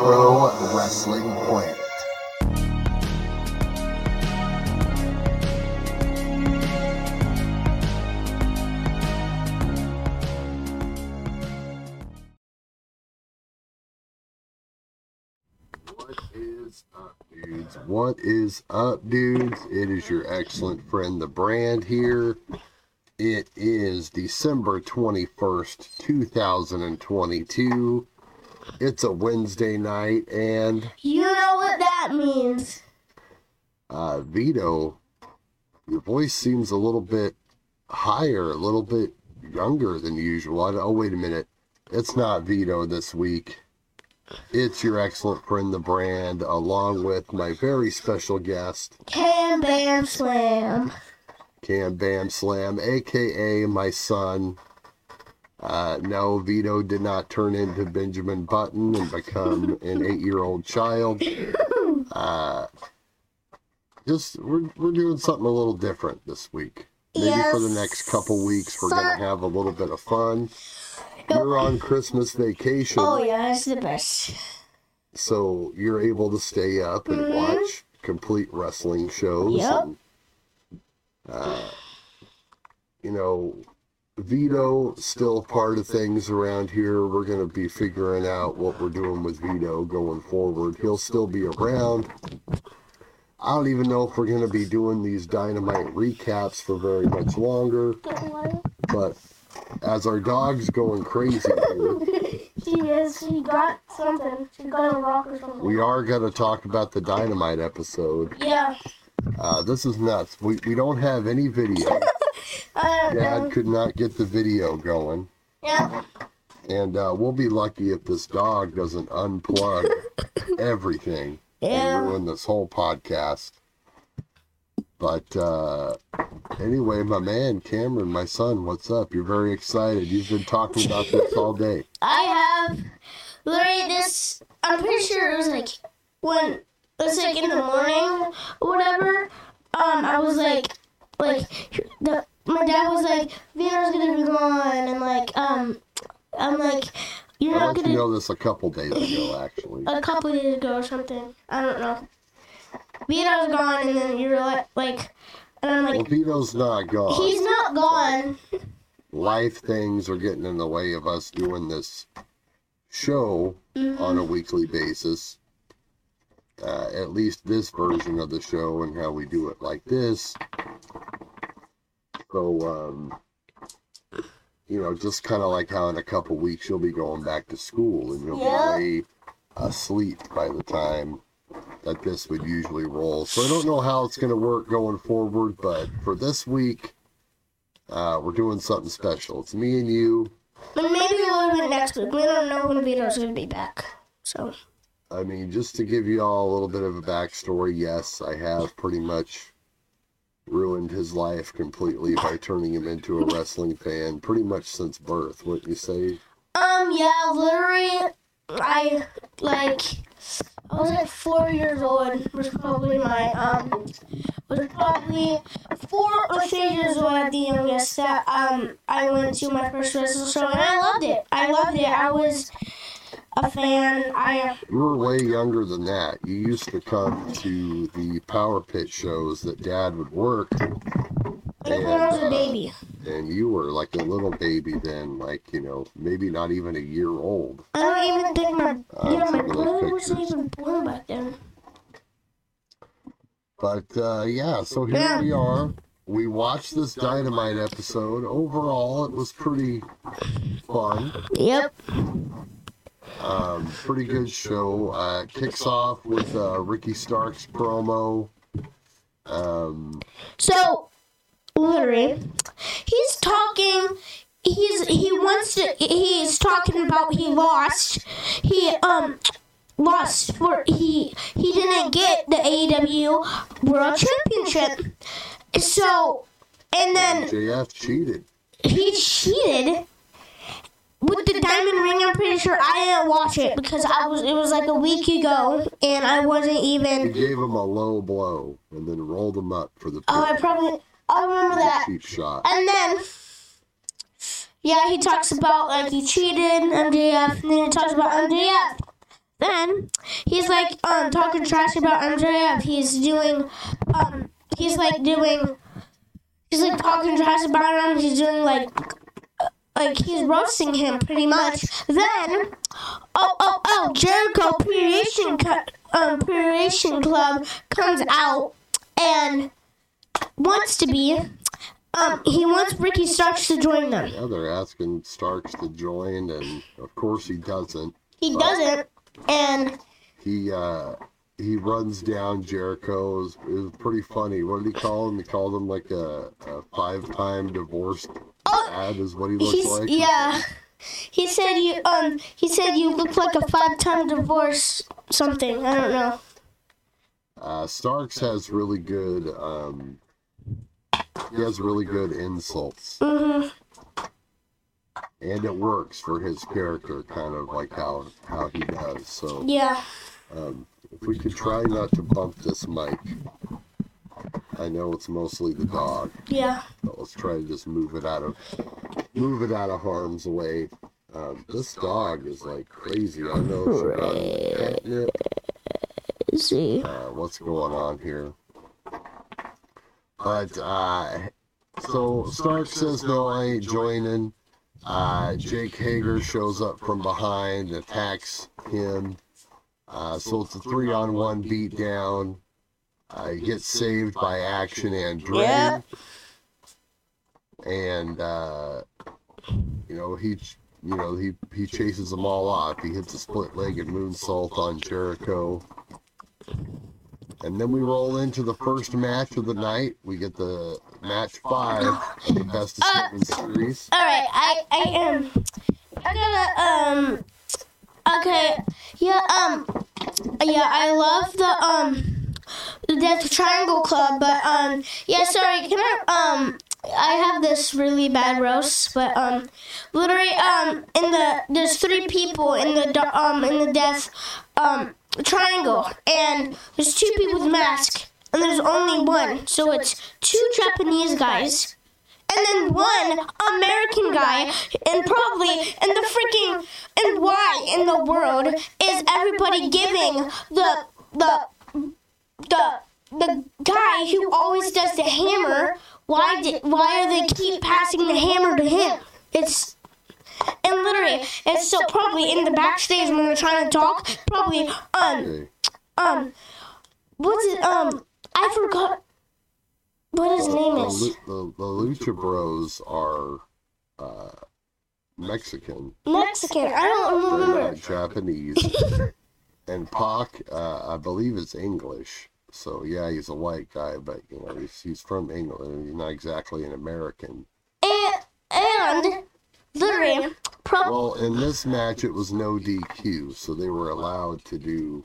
Pro Wrestling Planet. What is up, dudes? What is up, dudes? It is your excellent friend, The Brand, here. It is December 21st, 2022. It's a Wednesday night, and You know what that means. uh, Vito, your voice seems a little bit higher, a little bit younger than usual. I, oh, wait a minute. It's not Vito this week. It's your excellent friend, The Brand, along with my very special guest, Cam Bam Slam. Cam Bam Slam, aka my son. Uh, no, Vito did not turn into Benjamin Button and become an eight year old child. Uh, just, we're, we're doing something a little different this week. Maybe for the next couple weeks, we're going to have a little bit of fun. You're on Christmas vacation, Oh yeah, it's the best. so you're able to stay up and watch complete wrestling shows. Yep. And, uh, you know, Vito still part of things around here. We're going to be figuring out what we're doing with Vito going forward. He'll still be around. I don't even know if we're going to be doing these dynamite recaps for very much longer, but as our dog's going crazy here, She is. She got something. She got a rock or something. we are going to talk about the dynamite episode. Yeah. Uh, this is nuts. We, we don't have any video. Dad know. could not get the video going. Yeah. And uh, we'll be lucky if this dog doesn't unplug everything Yeah. and ruin this whole podcast. But uh, anyway, my man, Cameron, my son, what's up? You're very excited. You've been talking about this all day. I have literally this. I'm pretty sure it was like when it's like in the morning or whatever. Um, I was like, like the my dad was like, Vito's gonna be gone, and like um, I'm like, you're I not gonna. know this a couple days ago, actually. a couple days ago or something. I don't know. Vito's gone, and then you're like, like, and I'm Well, like, Vito's not gone. he's not gone. Life things are getting in the way of us doing this show on a weekly basis. Uh, at least this version of the show and how we do it like this. So, um, you know, just kind of like how in a couple weeks you'll be going back to school and you'll Yeah. be way asleep by the time that this would usually roll. So I don't know how it's going to work going forward, but for this week, uh, we're doing something special. It's me and you. But maybe a little bit next week. We don't know when Vito's gonna be back. So I mean, just to give you all a little bit of a backstory, yes, I have pretty much ruined his life completely by turning him into a wrestling fan pretty much since birth, wouldn't you say? um yeah, literally, I like I was like four years old. Was probably my um was probably four or three years old at the youngest that um I went to my first wrestling show and I loved it. I loved it. I was a fan. I You were way younger than that. You used to come to the Power Pit shows that Dad would work, when I was a baby. and you were like a little baby then, like, you know, maybe not even a year old. I don't even think my you know my some of those brother wasn't even born back then. But uh, yeah, so here Yeah. we are. We watched this Dynamite episode. Overall, it was pretty fun. Yep. Um, pretty good show. Uh, kicks off with uh, Ricky Starks' promo. Um, So, literally, he's talking. He's he wants to. He's talking about he lost. He um lost for he he didn't get the AEW World Championship. So, and then JF cheated. he cheated with the diamond ring. I'm pretty sure I didn't watch it because I was. It was like a week ago, and I wasn't even. gave him a low blow and then rolled him up for the Oh, I probably. I remember that. cheap shot. And then yeah, he talks about like he cheated MJF, and then he talks about MJF. Then he's like um talking trash about MJF. He's doing um he's like doing he's like talking trash about him. He's doing like like he's roasting him pretty much. Then oh oh oh Jericho Creation um Creation Club comes out and wants to be um, he wants Ricky Starks to join them. Yeah, they're asking Starks to join, and of course he doesn't. He doesn't, and he uh, he runs down Jericho. It was, it was pretty funny. What did he call him? He called him like a, a five-time divorced oh, dad, is what he looked like. Yeah. He said you um he said you look like a five-time divorce something. I don't know. Uh, Starks has really good um, he has really good insults. Mm-hmm. And it works for his character, kind of like how how he does. So yeah. Um, if we could try not to bump this mic. I know it's mostly the dog. Yeah. But let's try to just move it out of move it out of harm's way. Um, this dog is like crazy. I know See. Uh, what's going on here? But uh, so Starks says no, I ain't joining. Uh, Jake Hager shows up from behind, attacks him. Uh, so it's a three on one beat down. Uh, he gets saved by Action Andretti. Yeah. And, uh, you know, he, you know, he, he chases them all off. He hits a split legged moonsault on Jericho. And then we roll into the first match of the night. We get the match five of the best of uh, seven series. All right, I I am. I gotta um. Okay, yeah um, yeah I love the um, the Death Triangle Club, but um, yeah sorry, can I um. I have this really bad roast, but um, literally um, in the there's three people in the um in the death um triangle, and there's two people with masks, and there's only one. So it's two Japanese guys, and then one American guy, and probably, and the freaking, and why in the world is everybody giving the the the the guy who always does the hammer? Why did why are they keep passing the hammer to him? It's and literally, it's so probably in the backstage when they're trying to talk, probably um um what's it um I forgot what his name is. The, the, the Lucha Bros are uh, Mexican. Mexican. I don't remember. They're not Japanese. and Pac, uh, I believe, is English. So yeah, he's a white guy, but you know he's he's from England. He's not exactly an American. And and literally. Pro- well, in this match, it was no DQ, so they were allowed to do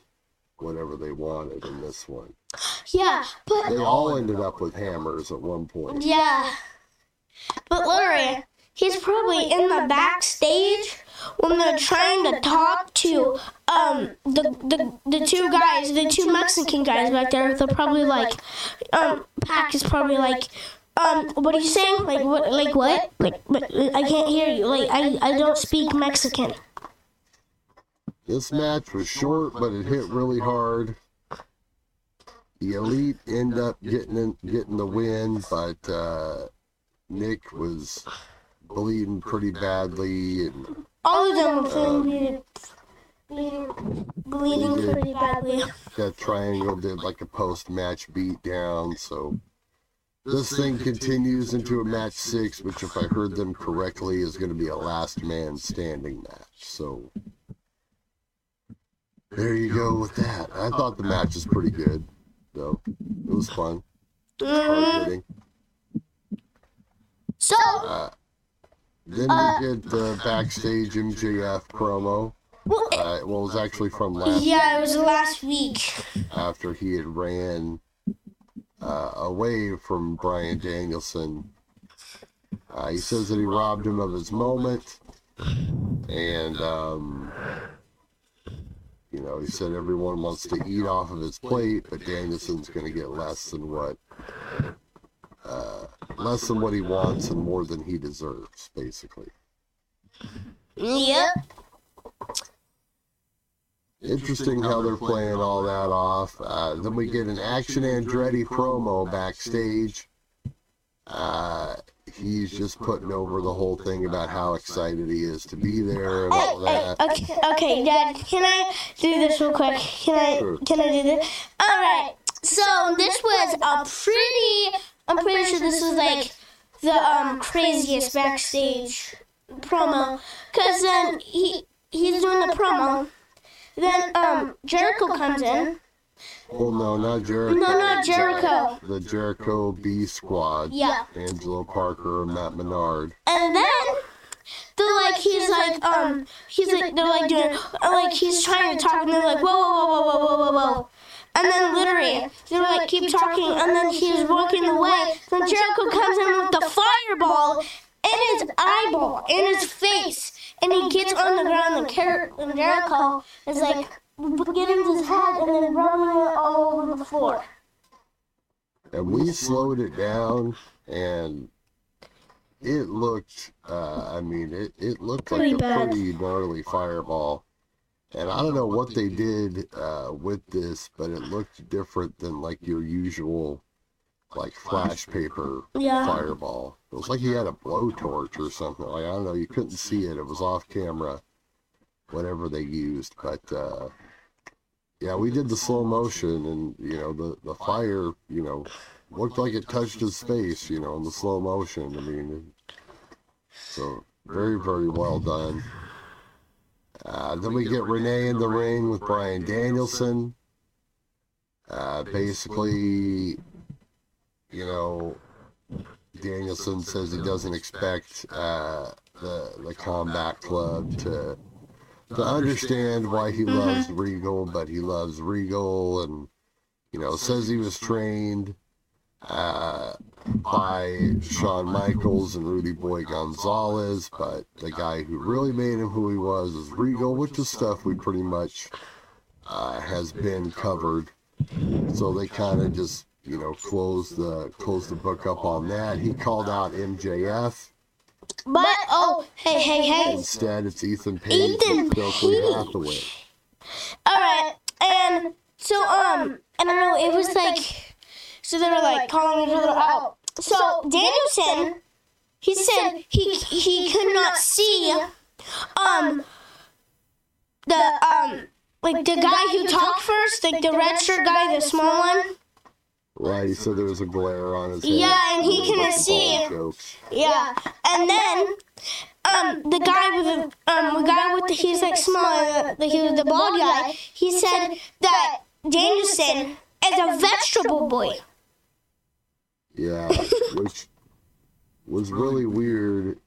whatever they wanted in this one. Yeah, but they all ended up with hammers at one point. Yeah, but literally, he's probably in the backstage when they're trying to talk to um the the, the two guys, the two Mexican guys back there. They're probably like, um, Pac is probably like, um, what are you saying? Like what? Like what? Like, but I can't hear you. Like I, I don't speak Mexican. This match was short, but it hit really hard. The elite end up getting in, getting the win, but uh, Nick was bleeding pretty badly, and all of them were um, bleeding, bleeding, bleeding pretty badly. That triangle did like a post-match beat down, so this thing continues into a match six, which, if I heard them correctly, is going to be a last man standing match. So there you go with that. I thought the match was pretty good, though. It was fun. Hard So. Uh, then uh, we did the backstage MJF promo. Well, uh, well, it was actually from last. Yeah, it was last week. After he had ran uh, away from Bryan Danielson. Uh, he says that he robbed him of his moment, and um, you know he said everyone wants to eat off of his plate, but Danielson's going to get less than what uh, less than what he wants and more than he deserves, basically. Yep. Interesting how they're playing all that off. Uh, then we get an Action Andretti promo backstage. Uh, he's just putting over the whole thing about how excited he is to be there and all that. Okay, okay, Dad. Can I do this real quick? Can I? Sure. Can I do this? All right. So this was a pretty. I'm pretty sure this was like the um craziest backstage promo, cause then he he's doing the promo. Then um Jericho comes in. Well, no, not Jericho. No, not Jericho. The Jericho B Squad. Yeah. Angelo Parker and Matt Menard. And then they're like, he's like, um, he's like, they're like doing, like, he's trying to talk, and they're like, whoa, whoa, whoa, whoa, whoa, whoa, whoa. And then literally, they're like, keep talking, and then he's walking away. Then Jericho comes in with the fireball in his eyeball, in his face. And he gets on the ground, and Jericho is like, getting his head and then rubbing it all over the floor. And we slowed it down, and it looked, uh, I mean, it, it looked Pretty like a bad. pretty gnarly fireball. And I don't know what they did uh, with this, but it looked different than like your usual, like flash paper Yeah. fireball. It was like he had a blowtorch or something. Like I don't know, you couldn't see it. It was off camera, whatever they used. But uh, yeah, we did the slow motion, and you know the the fire, you know, looked like it touched his face. You know, in the slow motion. I mean, so very very well done. Uh, then we get Renee in the ring with Bryan Danielson. Uh, basically, you know, Danielson says he doesn't expect uh, the the combat club to to understand why he loves Regal, but he loves Regal, and you know says he was trained uh, by Shawn Michaels and Rudy Boy Gonzalez, but the guy who really made him who he was is Regal, which is stuff we pretty much uh, has been covered. So they kind of just you know closed the closed the book up on that. He called out MJF. But, oh, hey, hey, hey. Instead, it's Ethan Page Ethan and Stokely Page. Hathaway. All right, and so um, I don't know. It was like, so they were like calling each other out. So Danielson, he said he he could not see um the um like the guy who talked first, like the red shirt guy, the small one. Right, he said there was a glare on his head. Yeah, and he Those were couldn't see. Jokes. Yeah, and then um the guy with the um the guy with the he's like small, uh, the, he was the bald guy. He said that Danielson is a vegetable boy. Yeah, which was really weird,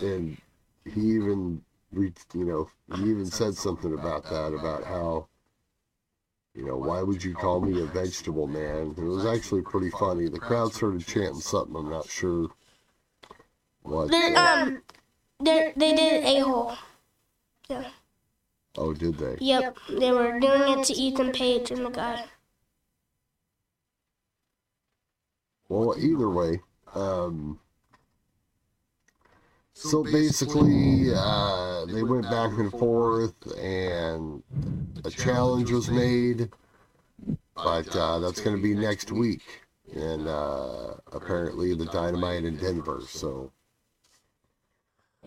and he even, re- you know, he even said something about that, about how, you know, why would you call me a vegetable man? It was actually pretty funny. The crowd started chanting something. I'm not sure what. They, uh, um, they they did a hole. Yeah. oh, did they? Yep, they were doing it to Ethan Page and the guy. Well, either way, um, so basically, uh, they went back and forth, and a challenge was made, but uh, that's going to be next week, and uh, apparently the Dynamite in Denver. So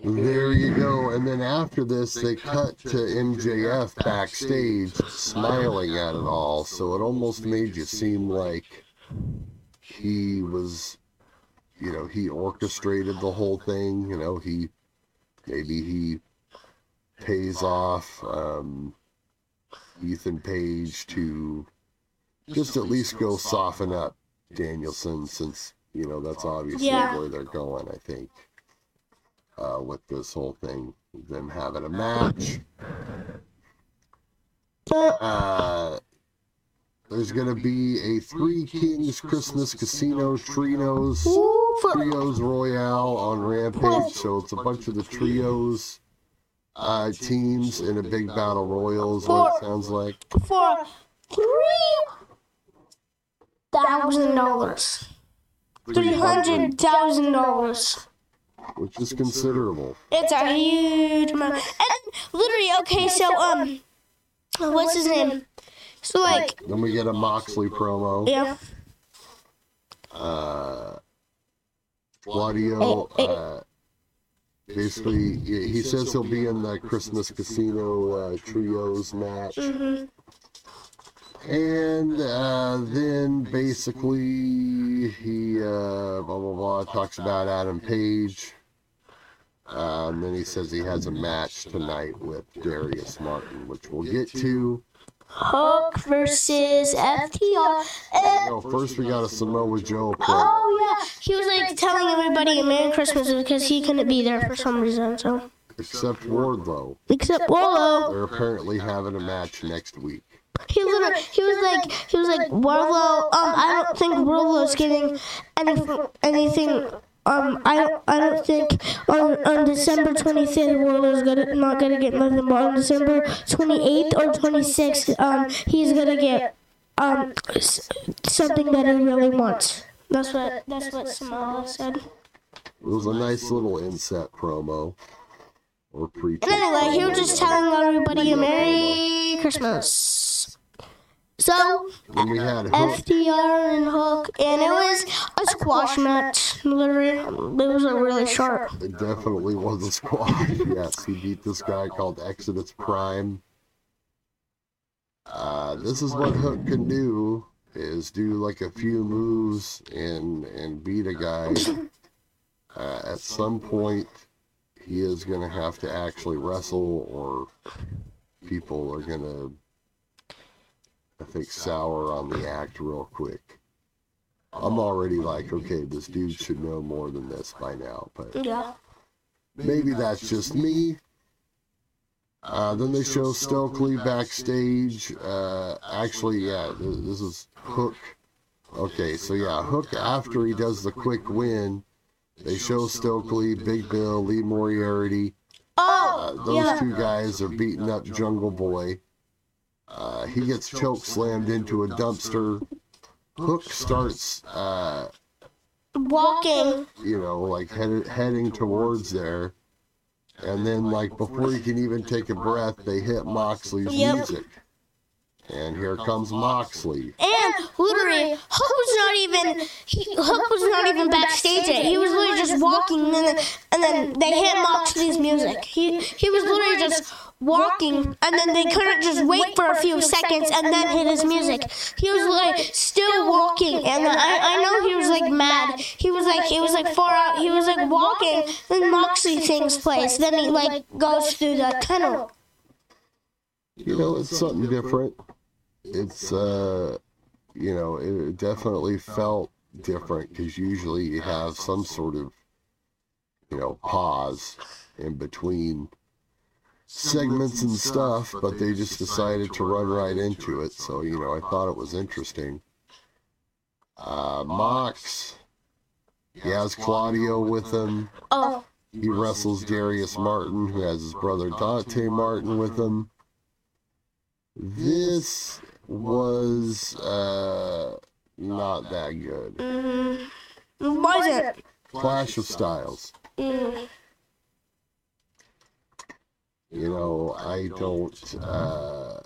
there you go. And then after this, they cut to MJF backstage, smiling at it all. So it almost made you seem like he was you know he orchestrated the whole thing you know he maybe he pays off um ethan page to just at least go soften up danielson since you know that's obviously Yeah. where they're going i think uh with this whole thing them having a match uh there's gonna be a Three Kings Christmas Casino trinos Ooh, Trios Royale on Rampage. So it's a bunch of the trios uh, teams in a big battle royal is what it sounds like. for three thousand dollars, three hundred thousand dollars. which is considerable. It's a huge amount. And literally, okay, so um, what's his name? So like, Then we get a Moxley promo. yeah, Uh, Claudio, uh, basically, he he says he'll be in the Christmas Casino uh, Trios match. hmm And uh, then basically he uh, blah blah blah talks about Adam Page. And then he says he has a match tonight with Darius Martin, which we'll get to. Hook versus FTR. And, No, first we got a Samoa Joe promo. oh yeah, he was like telling everybody Merry Christmas because he couldn't be there for some reason. So Except Wardlow. except Wolo, They're apparently having a match next week. he literally he was like he was like Wolo. Um, I don't think Wolo's getting any anything. Um, I don't, I don't think on, on December 25th, Wolo's gonna not gonna get nothing, but on December 28th or 26th, um, he's gonna get um something that he really wants. That's what that's what Samoa said. It was a nice little inset promo. Or pre And anyway, he was just telling everybody a Merry Christmas. So Then we had Hook. FTR and Hook, and it was a squash match. Literally, it was a really sharp. It definitely was a squash. yes, he beat this guy called Exodus Prime. Uh, this is what Hook can do: is do like a few moves and and beat a guy. Uh, at some point, he is going to have to actually wrestle, or people are going to, I think, sour on the act real quick. I'm already like, okay, this dude should know more than this by now, but Yeah. maybe that's just me. Uh, then they show Stokely backstage. Uh, actually, yeah, th- this is Hook. Okay, so yeah, Hook after he does the quick win, they show Stokely, Big Bill, Lee Moriarty. Uh, Oh, those yeah. two guys are beating up Jungle Boy. Uh, he gets choke slammed into a dumpster. Hook starts, uh, Walking. you know, like headed, heading towards there. And then, like, before he can even take a breath, they hit Moxley's Yep. music. And here comes Moxley. And literally, Hook was not even he, Hook was not even backstage yet. He was literally just walking, and then and then they hit Moxley's music. He he was literally just walking, and then they couldn't just wait for a few seconds and then hit his music. He was like still walking, and I I know he was like mad. He was like he was like far out. He was like walking, then Moxie things place. Then he like goes through the tunnel. You know, it's something different. It's, uh, you know, it definitely felt different because usually you have some sort of, you know, pause in between segments and stuff, but they just decided to run right into it. So, you know, I thought it was interesting. Uh, Mox, he has Claudio with him. Oh, He wrestles Darius Martin, who has his brother Dante Martin with him. This was uh, not that good. mm, wasn't. Clash of Styles. Mm. You know, I don't uh,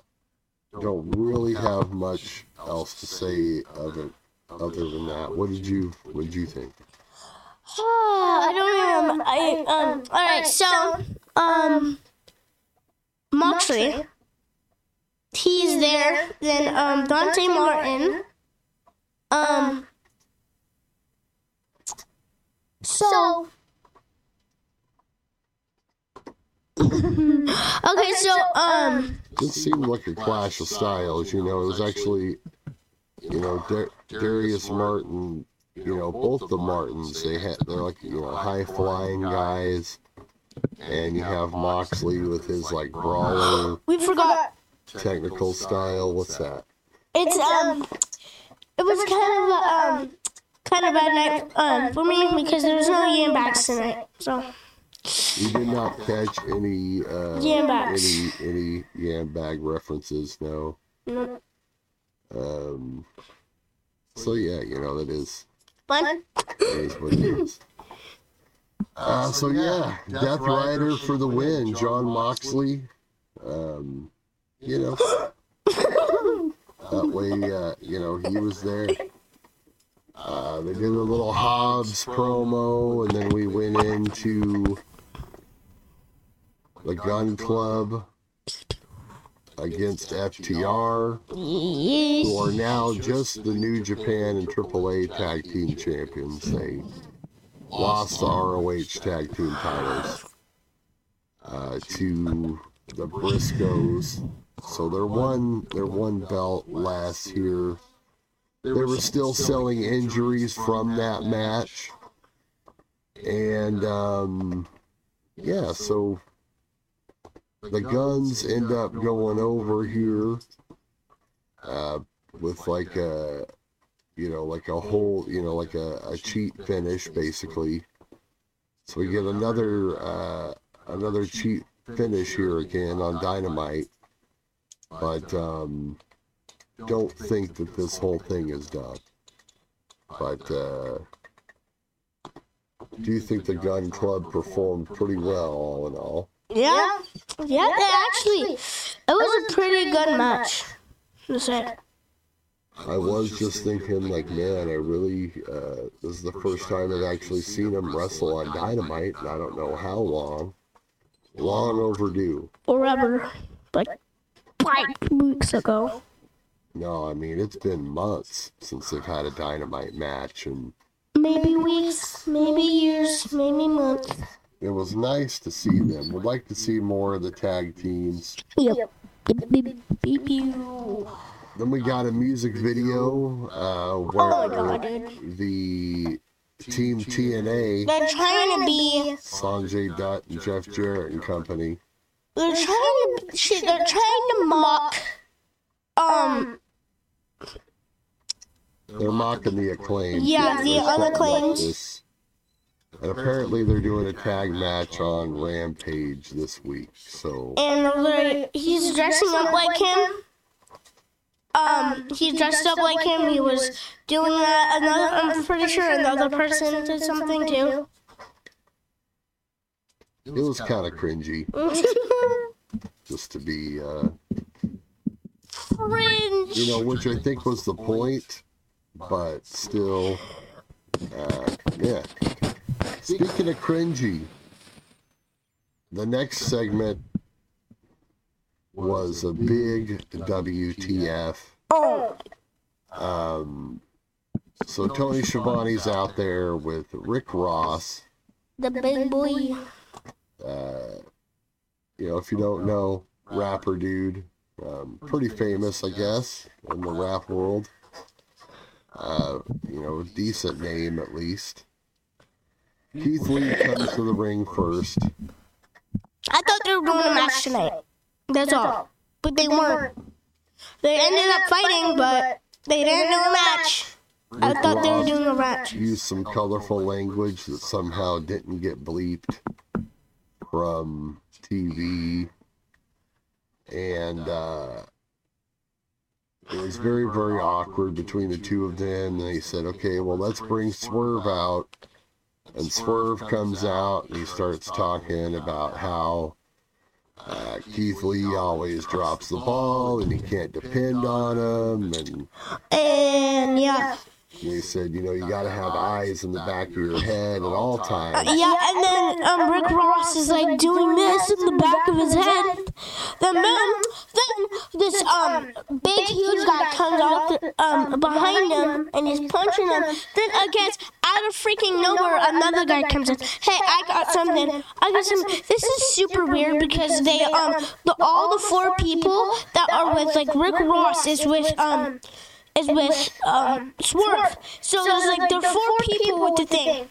don't really have much else to say of it other than that. What did you What did you think? I don't even. I um. All right, so um, Moxley, he's there. Then um, Dante Martin. Um. So. okay, so um. It seemed like a clash of styles. You know, it was actually, you know, Dar- Darius Martin. You know, both the Martins. They had they're like you know high flying guys, and you have Moxley with his like brawler We forgot. technical style. What's that? It's um, it was kind of a um, kind of bad night um for me because there was no Ian backs tonight. So You did not catch any uh, Yambags. any any yam bag references. No. mm, Um. So yeah, you know that is fun. that is what it is. Uh, so yeah, Death Rider for the win, Jon Moxley. Um, you know, that way, uh, you know, he was there. Uh, they did a little Hobbs promo, and then we went into the Gun Club against FTR, who are now just the New Japan and AAA Tag Team Champions. They lost the ROH Tag Team titles uh, to the Briscoes. So they're one, they're one belt less here. They were still selling injuries from that match, and um, yeah, so the guns end up going over here uh, with like a you know like a whole you know like a, a cheat finish basically. So we get another uh, another cheat finish here again on dynamite. But um, don't think that this whole thing is done. But uh, do you think the gun club performed pretty well all in all Yeah. Yeah, they actually, it was a pretty good match. to say. I was just thinking, like, man, I really, uh, this is the first time I've actually seen him wrestle on Dynamite, and I don't know how long. Long overdue. Forever. Like, five weeks ago. No, I mean, it's been months since they've had a Dynamite match, and Maybe weeks, maybe years, maybe months. It was nice to see them. Would like to see more of the tag teams. Yep. Beep, beep, beep, beep. Then we got a music video uh, Oh my where god, dude. the Team TNA, They're trying to be. Sonjay Dutt and Jeff Jarrett and company, They're trying to. They're trying to mock. Um. They're mocking the acclaim. Yeah, the other Unacclaimed. And apparently they're doing a tag match on Rampage this week. So And he's dressing up like him. Um, he dressed up like him. He was doing that. Another, I'm pretty sure another person did something too. it was kind of cringy, just to be, uh, Cringe. you know, which I think was the point, but still, uh, yeah. Speaking of cringy, the next segment was a big WTF. Oh, Um, so Tony Schiavone's out there with Rick Ross. the big boy. Uh, you know, if you don't know, rapper dude, um, pretty famous, I guess, in the rap world. Uh, you know, decent name at least. Keith Lee comes to the ring first. I thought they were doing a match tonight. That's all. But they weren't. They ended up fighting, but they didn't do a match. I Rick thought they were Ross doing a match. used some colorful language that somehow didn't get bleeped from TV. And uh, it was very, very awkward between the two of them. They said, okay, well, let's bring Swerve out. And Swerve comes out and he starts talking about how uh, Keith Lee always drops the ball and he can't depend on him. And And yeah. They said, you know, you got to have eyes in the back of your head at all times. Yeah, and then um, Rick Ross is like doing this in the back of his head. Then, then, this um big huge guy comes out um behind him and he's punching him. Then against out of freaking nowhere, another guy comes in. Hey, I got something. I got something. This is super weird because they um the all the four people that are with like Rick Ross is with um is with um Swerve. So there's like there are four people with the thing.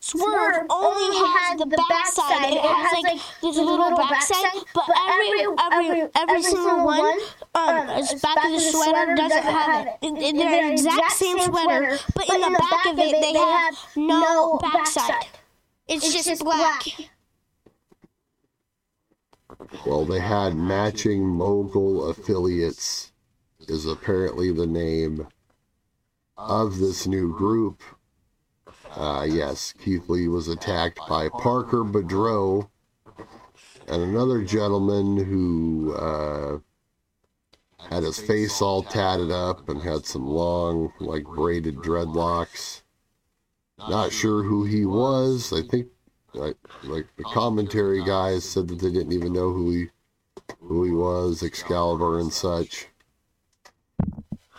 Swerve only has the backside. It has like this little backside, but every every every single one um is back of the sweater doesn't have it. It- it- They're the exact same sweater, but in the back of it they have no backside. It's just black. Well, they had matching mogul affiliates, is apparently the name of this new group. Uh, yes, Keith Lee was attacked by Parker Boudreaux and another gentleman who uh, had his face all tatted up and had some long, like braided dreadlocks. Not sure who he was. I think, like, like the commentary guys said that they didn't even know who he who he was, Excalibur and such.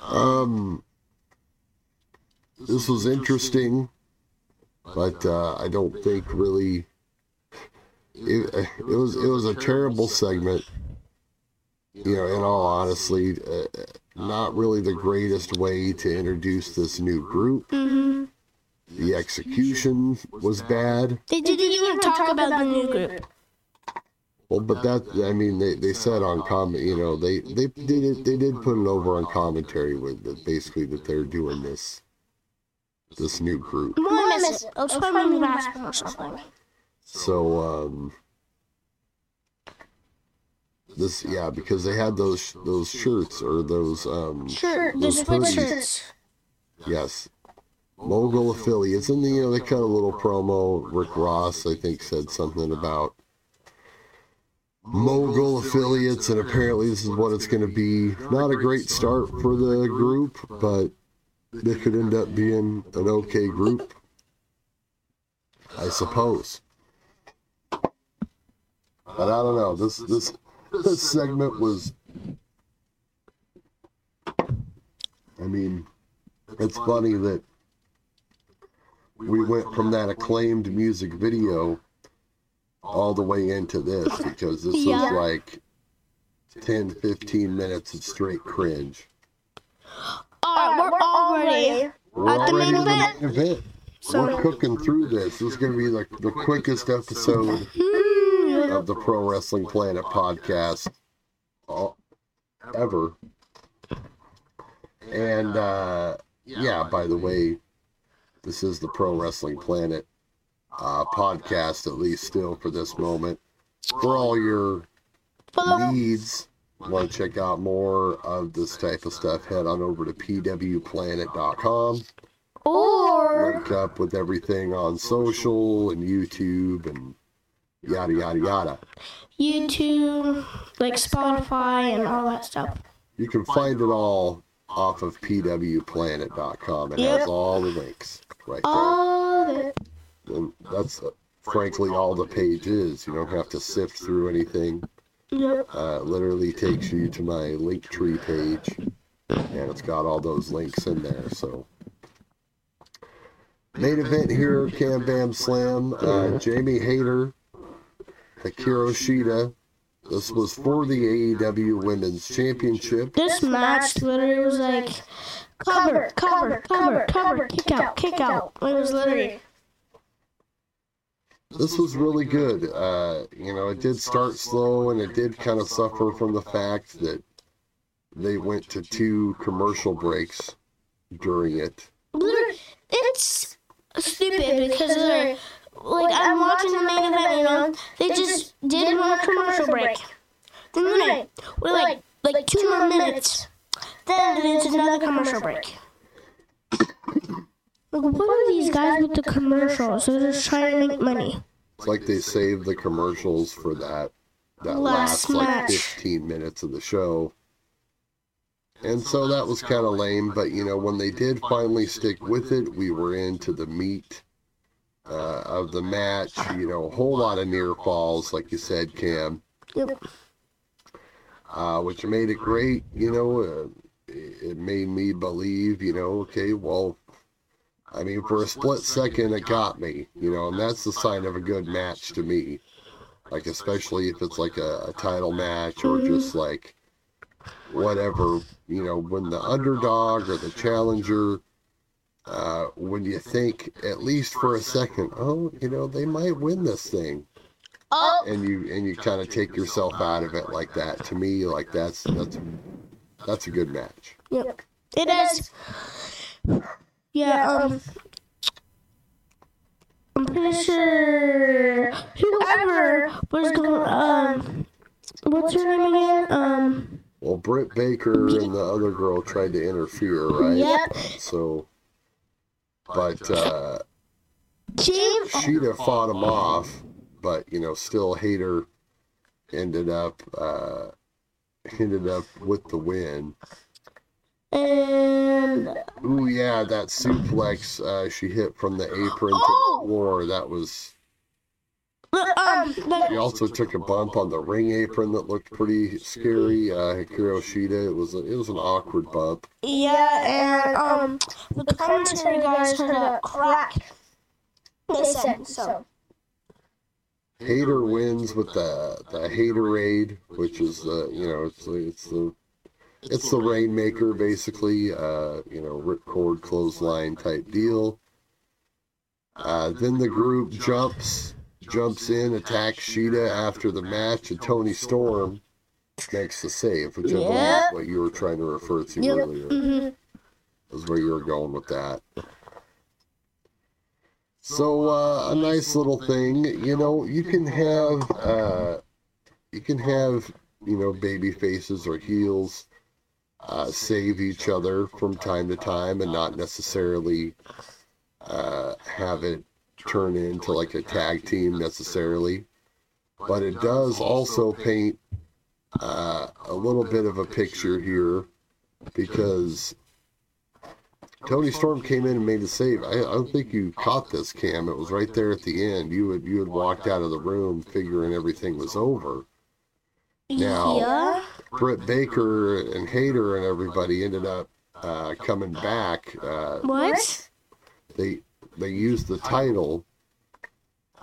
Um, this was interesting, but uh, I don't think really. It, it was it was a terrible segment. You know, in all honesty, uh, not really the greatest way to introduce this new group. hmm The execution was bad. They didn't even talk about the new group. Well, but that I mean, they, they said on comment, you know, they they they did they did put it over on commentary with that basically that they're doing this this new group. Well, I miss it. I was playing basketball or something. So um, this yeah, because they had those those shirts or those um Sure, those hoodies. shirts. Yes. Mogul affiliates, and then you know they cut a little promo. Rick Ross, I think, said something about mogul affiliates, and apparently this is what it's going to be. Not a great start for the group, but they could end up being an okay group, I suppose. But I don't know. This this this segment was. I mean, it's funny that we went from that acclaimed music video all the way into this because this Yeah. was like 10, 15 minutes of straight cringe. Alright, we're already. We're At the main event. the main event. So- We're cooking through this. This is going to be like the quickest episode Hmm. of the Pro Wrestling Planet podcast all, ever. And uh, yeah, by the way, this is the Pro Wrestling Planet uh, podcast, at least still for this moment. For all your needs, want to check out more of this type of stuff, head on over to pwplanet.com. Or Link up with everything on social and YouTube and yada yada yada. YouTube, like Spotify and all that stuff. You can find it all off of pwplanet.com. It Yep. has all the links right All of it. there. And that's uh, frankly all the page is. You don't have to sift through anything. Yep. Uh, it literally takes you to my link tree page, and it's got all those links in there. So, main event here, Cam Bam Slam, uh, Jamie Hayter, Akira Shida. This was for the AEW Women's Championship. This match literally was like cover, cover, cover, cover, kick out, kick out. It was literally. This was really good. Uh, you know, it did start slow, and it did kind of suffer from the fact that they went to two commercial breaks during it. it's stupid because they're like I'm watching the main event, you know. They just did one commercial break. Then they we're like like two more minutes. Then it's another commercial break. Like what are these guys with the commercials? They're just trying to make money. It's like they saved the commercials for that that Last last, like 15 minutes of the show. And so that was kind of lame, but you know, when they did finally stick with it, we were into the meat uh, of the match. You know, a whole lot of near falls, like you said, Cam, Yep. uh, which made it great. You know, uh, it it made me believe, you know, okay, well, I mean, for a split second, it got me, you know, and that's the sign of a good match to me. Like, especially if it's like a, a title match or just like whatever, you know, when the underdog or the challenger, uh, when you think, at least for a second, oh, you know, they might win this thing. Oh, And you and you kind of take yourself out of it like that. To me, like that's that's that's a good match. yep. It is. Yeah. Um. I'm pretty sure whoever was going. Um. What's her name again? Um. Well, Britt Baker and the other girl tried to interfere, right? Yep. So, but uh, Chief. she'd have fought him off, but you know, still Hayter ended up uh, ended up with the win. And Ooh yeah, that suplex uh, she hit from the apron to Oh! the floor. That was. um, She also took a bump on the ring apron that looked pretty scary. Uh, Hikaru Shida. It was a, it was an awkward bump. yeah, and um, the commentary guys heard a crack. They said so. Hayter wins with the the Hayterade, which is the you know it's it's the it's the Rainmaker basically. Uh, you know, ripcord clothesline type deal. Uh, then the group jumps jumps in, attacks Shida after the match, and Toni Storm makes the save, which I Yep. what you were trying to refer to Yep. earlier. hmm is where you were going with that. So uh, a nice little thing, you know, you can have uh, you can have you know baby faces or heels uh, save each other from time to time and not necessarily uh, have it turn into like a tag team necessarily. But it does also paint uh, a little bit of a picture here because Toni Storm came in and made a save. I, I don't think you caught this, Cam. It was right there at the end. You had you had walked out of the room figuring everything was over. Now- Yeah. Britt Baker and Hayter and everybody ended up uh, coming back. Uh, What? they they used the title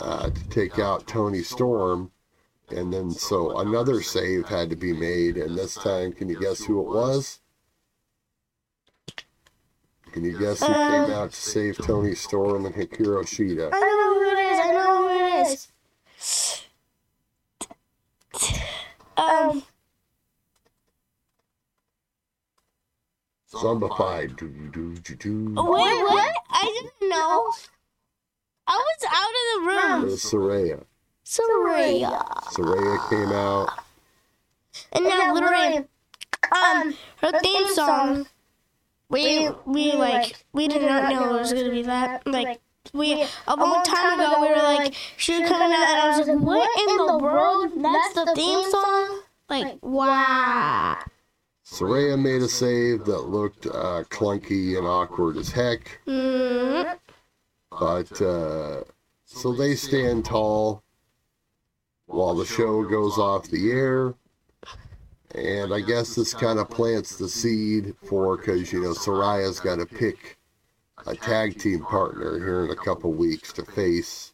uh, to take out Toni Storm, and then so another save had to be made. And this time, can you guess who it was? Can you guess who Uh, came out to save Toni Storm and Hikaru Shida? I know who it is. I know who it is. Um, Zombified. Do, do, do, do. wait, what? I didn't know. I was out of the room. was Saraya. Soraya. Came out. And now, literally, um, her theme song. We we like we did not know it was gonna be that. Like we a long time ago we were like she was coming out and I was like, what in the world? That's the theme song. Like wow. Saraya made a save that looked uh, clunky and awkward as heck. Mm, But uh, so they stand tall while the show goes off the air. And I guess this kind of plants the seed for because you know Saraya's got to pick a tag team partner here in a couple weeks to face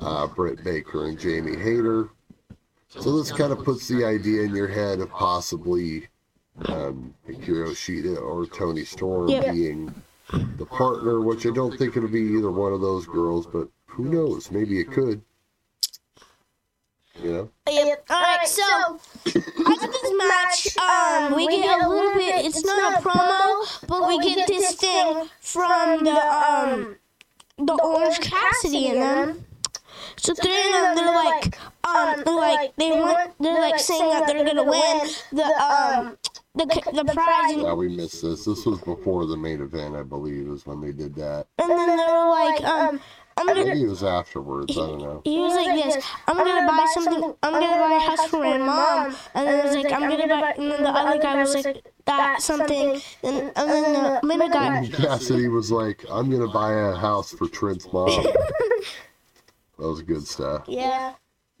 uh, Britt Baker and Jamie Hayter. So this kind of puts the idea in your head of possibly um, Hikaru Shida or Toni Storm Yep. being the partner, which I don't think it'll be either one of those girls, but who knows? Maybe it could. You know? Yep. All right. So after this match, um, we get a little bit. It's not a promo, but we get this thing from the um, the Orange Cassidy and them. So three of them, they're like, um, they're like, they want, they're like saying that they're gonna win the um, the the prize, Yeah, we missed this. This was before the main event, I believe, is when they did that. and then they were like, um, I'm gonna. Maybe it was afterwards. I don't know. He was like this. I'm gonna buy something. I'm gonna buy a house for my mom. And then it was like, I'm gonna buy. And then the other guy was like, that something. And, and then the middle guy. Cassidy was like, I'm going to buy a house for Trent's mom. That was good stuff. Yeah.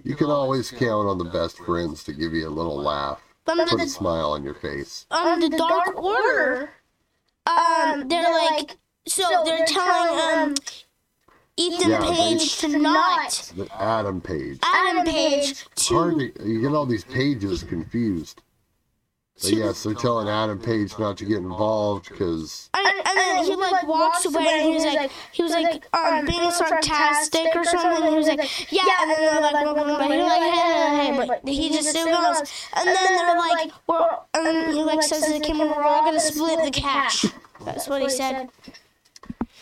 You can always count on the best friends to give you a little laugh, But on put a the, smile on your face. on the Dark Order, um, they're like, so they're telling um Ethan Yeah, Page to not The Adam page. Adam Page It's hard to. to, you get all these pages confused. But yes, they're telling Adam Page not to get involved because And, and then he like walks away and he was like he was like um being sarcastic or something. And he was like yeah, and then they're like blah, blah, blah, blah. He's like hey, hey, hey, but he just still goes. And then they're like we're and then he like says to the camera we're all gonna split the cash. That's what he said.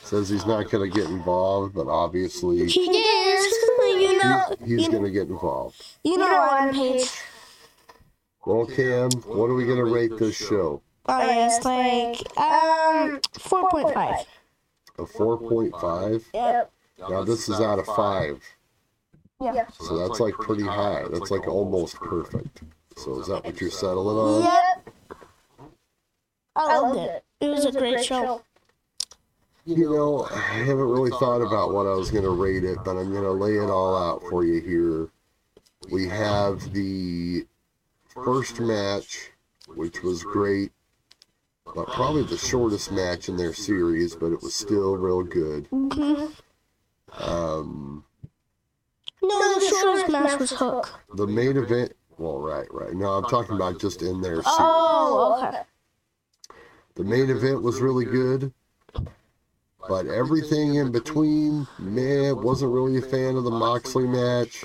Says he's not going to get involved, but obviously He is. You know. he's You, going to get involved. you know Adam Page. Well, Cam, what are we going to rate this show? Oh yes, like um four point five. A 4.5? Yep. Now this is out of five, Yeah. so that's like pretty high. That's like almost perfect. So is that what you're settling on? Yep. I loved it. It was a great show. You know, I haven't really thought about what I was going to rate it, but I'm going to lay it all out for you here. We have the first match, which was great, but probably the shortest match in their series, but it was still real good. hmm Um, No, the shortest match was Hook. the main event, well, right, right. No, I'm talking about just in their series. Oh, okay. The main event was really good, but everything in between, man, wasn't really a fan of the Moxley match.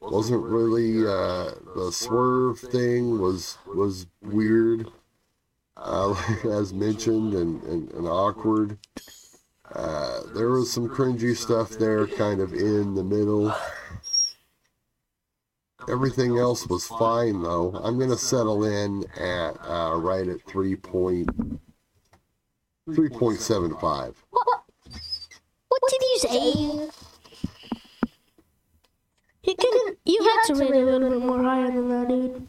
Wasn't really uh, the swerve thing was was weird, uh, as mentioned, and, and, and awkward. Uh, there was some cringy stuff there, kind of in the middle. Everything else was fine though. I'm gonna settle in at uh, right at three point three point seven five. What, what did you say? You can. You had to rate it a little bit more higher than that, dude.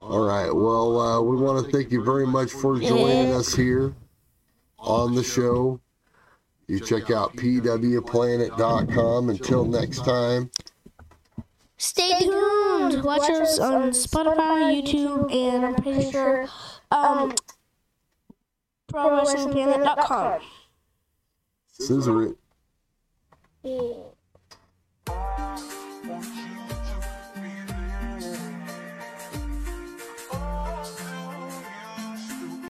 All right. Well, uh, we want to thank you very much for joining us here on the show. You check out pwplanet.com. Until next time, Stay tuned. Watch us on Spotify, YouTube, and I'm pretty sure um, ProWrestlingPlanet.com. scissor it. Yeah.